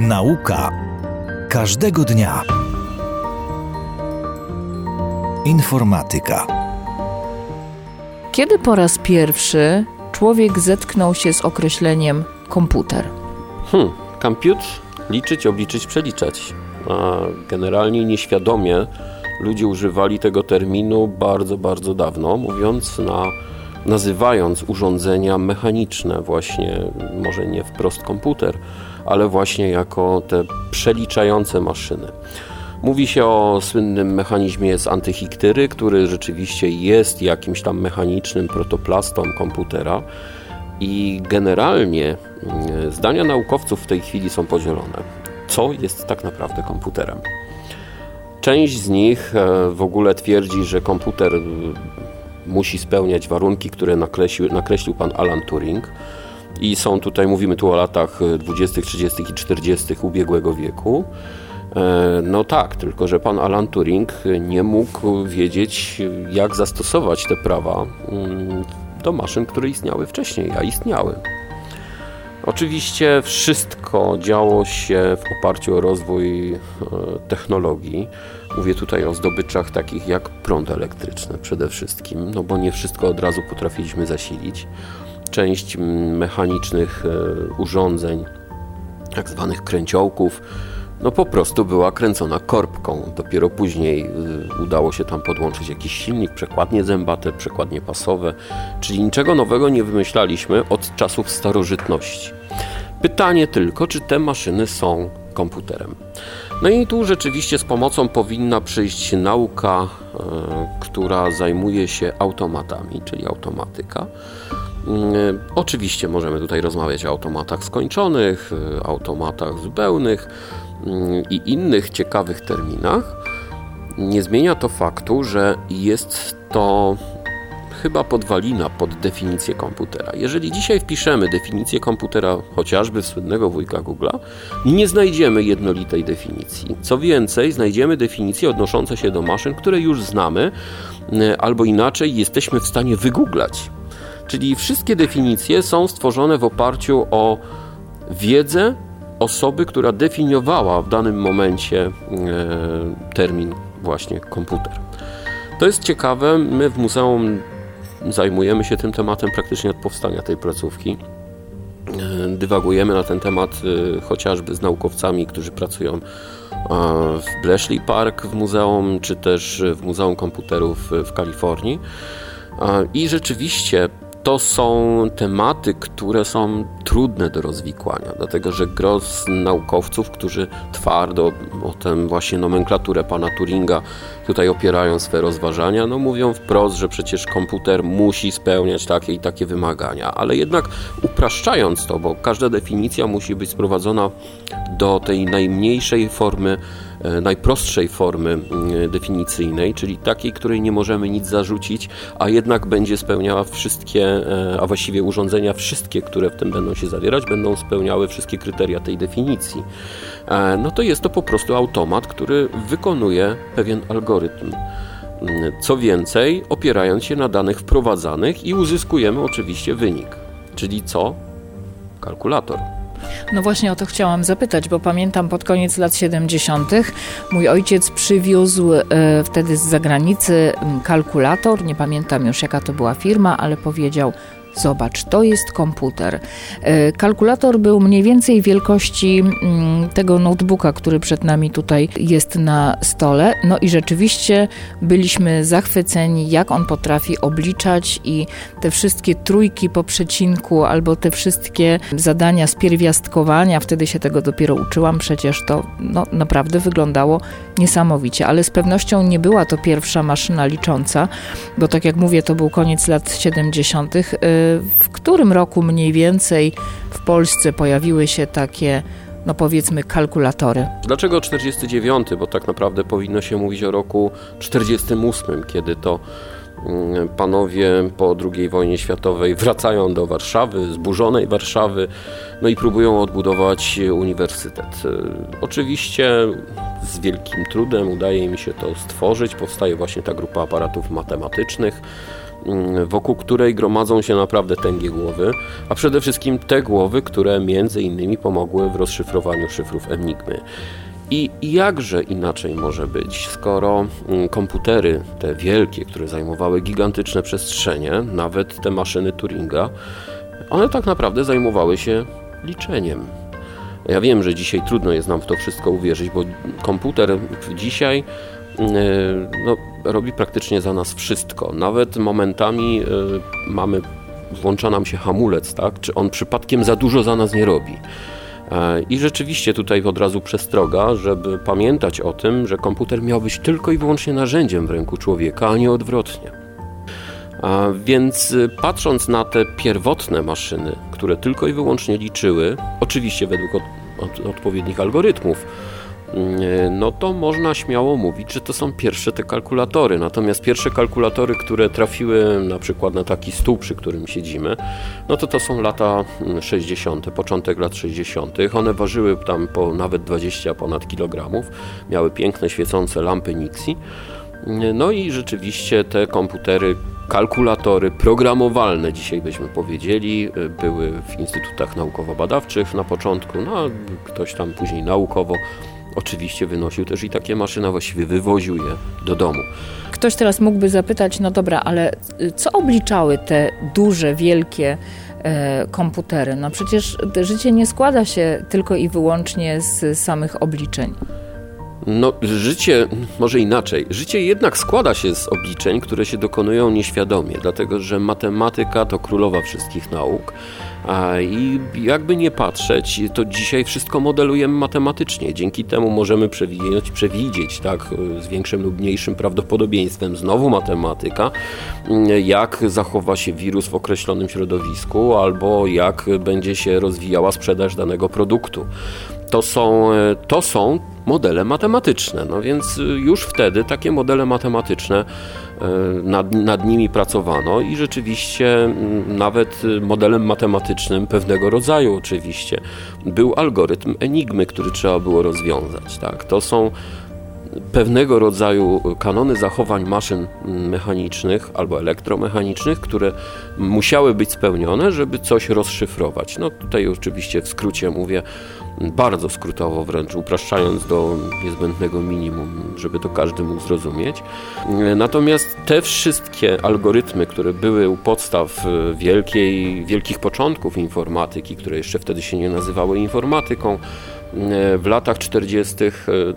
Nauka każdego dnia. Informatyka. Kiedy po raz pierwszy człowiek zetknął się z określeniem komputer? Hmm, compute, liczyć, obliczyć, przeliczać. A generalnie nieświadomie ludzie używali tego terminu bardzo, bardzo dawno, mówiąc na, nazywając urządzenia mechaniczne właśnie, może nie wprost komputer, ale właśnie jako te przeliczające maszyny. Mówi się o słynnym mechanizmie z antychiktyry, który rzeczywiście jest jakimś tam mechanicznym protoplastą komputera i generalnie mm, zdania naukowców w tej chwili są podzielone. Co jest tak naprawdę komputerem? Część z nich e, w ogóle twierdzi, że komputer e, musi spełniać warunki, które nakreślił, nakreślił pan Alan Turing. I są tutaj, mówimy tu o latach 20., 30. i 40. ubiegłego wieku. E, no tak, tylko że pan Alan Turing nie mógł wiedzieć, jak zastosować te prawa mm, do maszyn, które istniały wcześniej, a istniały. Oczywiście wszystko działo się w oparciu o rozwój e, technologii. Mówię tutaj o zdobyczach takich jak prąd elektryczny przede wszystkim, no bo nie wszystko od razu potrafiliśmy zasilić. Część mechanicznych e, urządzeń, tak zwanych kręciołków, no po prostu była kręcona korbką. Dopiero później y, udało się tam podłączyć jakiś silnik, przekładnie zębate, przekładnie pasowe, czyli niczego nowego nie wymyślaliśmy od czasów starożytności. Pytanie tylko, czy te maszyny są komputerem. No i tu rzeczywiście z pomocą powinna przyjść nauka, y, która zajmuje się automatami, czyli automatyka. Y, oczywiście możemy tutaj rozmawiać o automatach skończonych, automatach zupełnych, i innych ciekawych terminach, nie zmienia to faktu, że jest to chyba podwalina pod definicję komputera. Jeżeli dzisiaj wpiszemy definicję komputera chociażby w słynnego wujka Google'a, nie znajdziemy jednolitej definicji. Co więcej, znajdziemy definicje odnoszące się do maszyn, które już znamy, albo inaczej jesteśmy w stanie wygooglać. Czyli wszystkie definicje są stworzone w oparciu o wiedzę osoby, która definiowała w danym momencie e, termin właśnie komputer. To jest ciekawe, my w muzeum zajmujemy się tym tematem praktycznie od powstania tej placówki. E, dywagujemy na ten temat e, chociażby z naukowcami, którzy pracują w Bletchley Park w muzeum, czy też w Muzeum Komputerów w Kalifornii. I rzeczywiście to są tematy, które są trudne do rozwikłania, dlatego że gros naukowców, którzy twardo o tę właśnie nomenklaturę pana Turinga tutaj opierają swe rozważania, no mówią wprost, że przecież komputer musi spełniać takie i takie wymagania, ale jednak upraszczając to, bo każda definicja musi być sprowadzona do tej najmniejszej formy najprostszej formy e, definicyjnej, czyli takiej, której nie możemy nic zarzucić, a jednak będzie spełniała wszystkie, e, a właściwie urządzenia wszystkie, które w tym będą się zawierać, będą spełniały wszystkie kryteria tej definicji. No to jest to po prostu automat, który wykonuje pewien algorytm. Mm, co więcej, opierając się na danych wprowadzanych i uzyskujemy oczywiście wynik. Czyli co? Kalkulator. No właśnie o to chciałam zapytać, bo pamiętam pod koniec lat 70. mój ojciec przywiózł e, wtedy z zagranicy kalkulator, nie pamiętam już jaka to była firma, ale powiedział Zobacz, to jest komputer. E, kalkulator był mniej więcej wielkości mm, tego notebooka, który przed nami tutaj jest na stole. No i rzeczywiście byliśmy zachwyceni, jak on potrafi obliczać i te wszystkie trójki po przecinku, albo te wszystkie zadania z pierwiastkowania, wtedy się tego dopiero uczyłam, przecież to no, naprawdę wyglądało niesamowicie, ale z pewnością nie była to pierwsza maszyna licząca, bo tak jak mówię, to był koniec lat 70 w którym roku mniej więcej w Polsce pojawiły się takie no powiedzmy kalkulatory. Dlaczego 49? Bo tak naprawdę powinno się mówić o roku 48, kiedy to mm, panowie po II wojnie światowej wracają do Warszawy, zburzonej Warszawy, no i próbują odbudować uniwersytet. Oczywiście z wielkim trudem udaje mi się to stworzyć. Powstaje właśnie ta grupa aparatów matematycznych wokół której gromadzą się naprawdę tęgie głowy, a przede wszystkim te głowy, które między innymi pomogły w rozszyfrowaniu szyfrów Enigmy. I jakże inaczej może być, skoro mm, komputery, te wielkie, które zajmowały gigantyczne przestrzenie, nawet te maszyny Turinga, one tak naprawdę zajmowały się liczeniem. Ja wiem, że dzisiaj trudno jest nam w to wszystko uwierzyć, bo komputer dzisiaj mm, no, robi praktycznie za nas wszystko. Nawet momentami y, mamy, włącza nam się hamulec, tak? Czy on przypadkiem za dużo za nas nie robi. E, I rzeczywiście tutaj od razu przestroga, żeby pamiętać o tym, że komputer miał być tylko i wyłącznie narzędziem w ręku człowieka, a nie odwrotnie. A więc y, patrząc na te pierwotne maszyny, które tylko i wyłącznie liczyły, oczywiście według od, od, odpowiednich algorytmów, E, no to można śmiało mówić, że to są pierwsze te kalkulatory. Natomiast pierwsze kalkulatory, które trafiły na przykład na taki stół, przy którym siedzimy, no to to są lata 60., mm, początek lat 60. One ważyły tam po nawet 20 ponad kilogramów, miały piękne świecące lampy Nixie. E, no i rzeczywiście te komputery kalkulatory programowalne, dzisiaj byśmy powiedzieli, e, były w instytutach naukowo-badawczych na początku, no a ktoś tam później naukowo oczywiście wynosił też i takie maszyny, właściwie wywoził je do domu. Ktoś teraz mógłby zapytać, no dobra, ale y, co obliczały te duże, wielkie e, komputery? No przecież życie nie składa się tylko i wyłącznie z samych obliczeń. No, życie, może inaczej. Życie jednak składa się z obliczeń, które się dokonują nieświadomie, dlatego że matematyka to królowa wszystkich nauk. I jakby nie patrzeć, to dzisiaj wszystko modelujemy matematycznie. Dzięki temu możemy przewidzieć, przewidzieć tak, z większym lub mniejszym prawdopodobieństwem, znowu matematyka, jak zachowa się wirus w określonym środowisku albo jak będzie się rozwijała sprzedaż danego produktu. To są, to są modele matematyczne. No więc już wtedy takie modele matematyczne nad, nad nimi pracowano i rzeczywiście nawet modelem matematycznym pewnego rodzaju oczywiście był algorytm enigmy, który trzeba było rozwiązać. Tak? To są pewnego rodzaju kanony zachowań maszyn mechanicznych albo elektromechanicznych, które musiały być spełnione, żeby coś rozszyfrować. No tutaj oczywiście w skrócie mówię, bardzo skrótowo wręcz, upraszczając do niezbędnego minimum, żeby to każdy mógł zrozumieć. Natomiast te wszystkie algorytmy, które były u podstaw wielkiej, wielkich początków informatyki, które jeszcze wtedy się nie nazywały informatyką, w latach 40.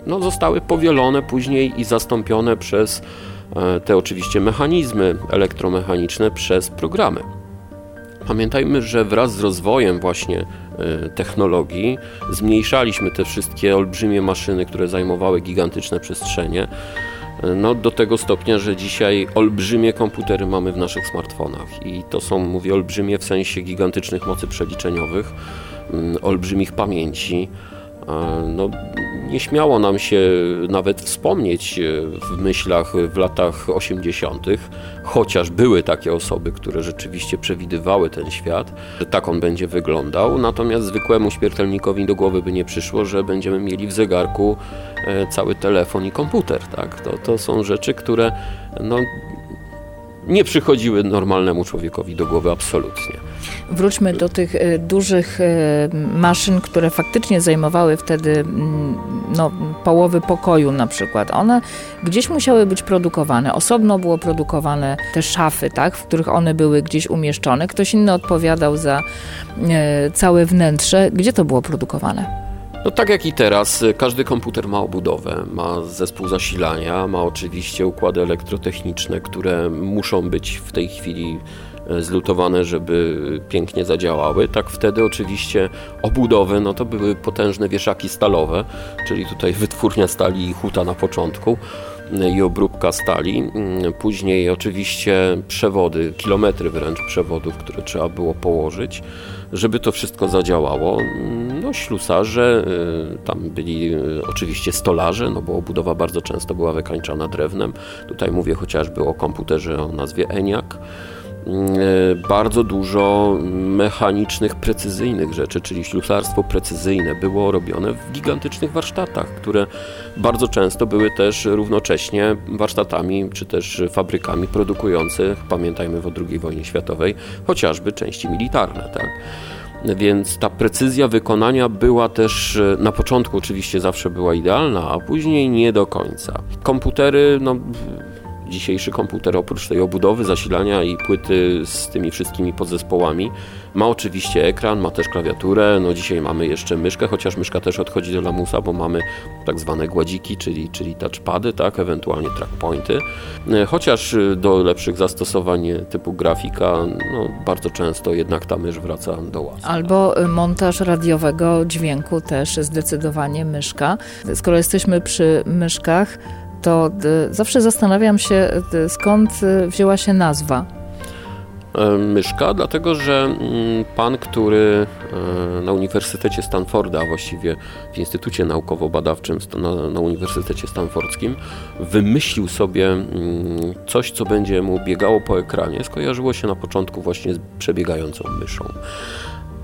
No, zostały powielone później i zastąpione przez e, te oczywiście mechanizmy elektromechaniczne przez programy. Pamiętajmy, że wraz z rozwojem właśnie e, technologii zmniejszaliśmy te wszystkie olbrzymie maszyny, które zajmowały gigantyczne przestrzenie. E, no, do tego stopnia, że dzisiaj olbrzymie komputery mamy w naszych smartfonach i to są, mówię, olbrzymie w sensie gigantycznych mocy przeliczeniowych, mm, olbrzymich pamięci. No, nie śmiało nam się nawet wspomnieć e, w myślach w latach 80., chociaż były takie osoby, które rzeczywiście przewidywały ten świat, że tak on będzie wyglądał, natomiast zwykłemu śmiertelnikowi do głowy by nie przyszło, że będziemy mieli w zegarku e, cały telefon i komputer. Tak? To, to są rzeczy, które no, nie przychodziły normalnemu człowiekowi do głowy absolutnie. Wróćmy do tych e, dużych e, maszyn, które faktycznie zajmowały wtedy mm, no, połowy pokoju na przykład. One gdzieś musiały być produkowane. Osobno było produkowane te szafy, tak, w których one były gdzieś umieszczone. Ktoś inny odpowiadał za e, całe wnętrze. Gdzie to było produkowane? No tak jak i teraz, każdy komputer ma obudowę, ma zespół zasilania, ma oczywiście układy elektrotechniczne, które muszą być w tej chwili e, zlutowane, żeby pięknie zadziałały. Tak wtedy oczywiście obudowy, no to były potężne wieszaki stalowe, czyli tutaj wytwórnia stali i huta na początku i obróbka stali. Mm, później oczywiście przewody, kilometry wręcz przewodów, które trzeba było położyć żeby to wszystko zadziałało. No, ślusarze, y, tam byli y, oczywiście stolarze, no bo obudowa bardzo często była wykańczana drewnem. Tutaj mówię chociażby o komputerze o nazwie ENIAC. Y, bardzo dużo mechanicznych, precyzyjnych rzeczy, czyli ślusarstwo precyzyjne było robione w gigantycznych warsztatach, które bardzo często były też równocześnie warsztatami czy też fabrykami produkujących, pamiętajmy o II wojnie światowej, chociażby części militarne. Tak? Więc ta precyzja wykonania była też e, na początku oczywiście zawsze była idealna, a później nie do końca. Komputery, no dzisiejszy komputer oprócz tej obudowy, zasilania i płyty z tymi wszystkimi podzespołami ma oczywiście ekran, ma też klawiaturę, no dzisiaj mamy jeszcze myszkę, chociaż myszka też odchodzi do lamusa, bo mamy tak zwane gładziki, czyli, czyli touchpady, tak, ewentualnie trackpointy, e, chociaż e, do lepszych zastosowań typu grafika, no bardzo często jednak ta mysz wraca do łask. Albo e, montaż radiowego dźwięku też zdecydowanie myszka. Skoro jesteśmy przy myszkach, to zawsze zastanawiam się, skąd wzięła się nazwa myszka, dlatego że mm, pan, który na Uniwersytecie Stanforda, a właściwie w Instytucie Naukowo-Badawczym na, na Uniwersytecie Stanfordzkim, wymyślił sobie mm, coś, co będzie mu biegało po ekranie. Skojarzyło się na początku właśnie z przebiegającą myszą.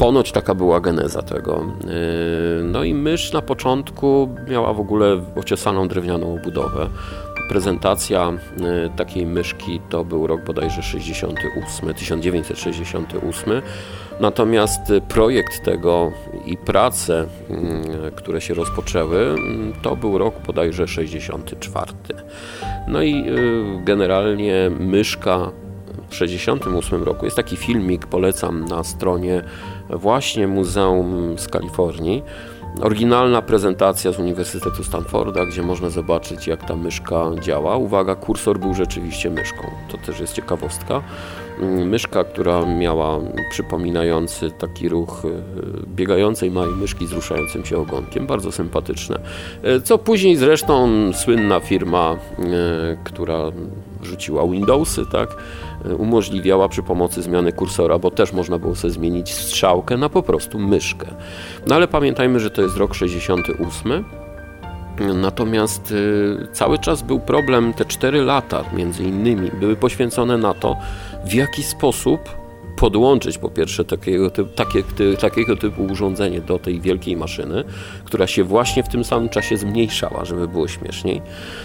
Ponoć taka była geneza tego. Yy, no i mysz na początku miała w ogóle ociesaną drewnianą obudowę. Prezentacja yy, takiej myszki to był rok bodajże 68, 1968. Natomiast projekt tego i prace, które się rozpoczęły, to był rok bodajże 64. No i generalnie myszka w 68 roku. Jest taki filmik, polecam na stronie właśnie Muzeum z Kalifornii. Oryginalna prezentacja z Uniwersytetu Stanforda, gdzie można zobaczyć, jak ta myszka działa. Uwaga, kursor był rzeczywiście myszką. To też jest ciekawostka. Mm, myszka, która miała przypominający taki ruch e, biegającej małej myszki z ruszającym się ogonkiem. Bardzo sympatyczne. E, co później zresztą słynna firma, e, która rzuciła Windowsy, tak? Umożliwiała przy pomocy zmiany kursora, bo też można było sobie zmienić strzałkę na po prostu myszkę. No ale pamiętajmy, że to jest rok 68. Natomiast y, cały czas był problem, te 4 lata między innymi były poświęcone na to, w jaki sposób podłączyć po pierwsze takiego, typu, takie, takiego typu urządzenie do tej wielkiej maszyny, która się właśnie w tym samym czasie zmniejszała, żeby było śmieszniej.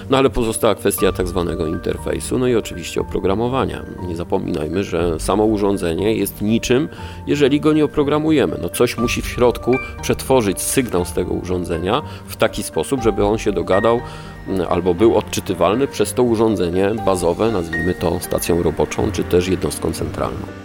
No ale pozostała kwestia tak zwanego interfejsu, no i oczywiście oprogramowania. Nie zapominajmy, że samo urządzenie jest niczym, jeżeli go nie oprogramujemy. No coś musi w środku przetworzyć sygnał z tego urządzenia w taki sposób, żeby on się dogadał mm, albo był odczytywalny przez to urządzenie bazowe, nazwijmy to stacją roboczą, czy też jednostką centralną.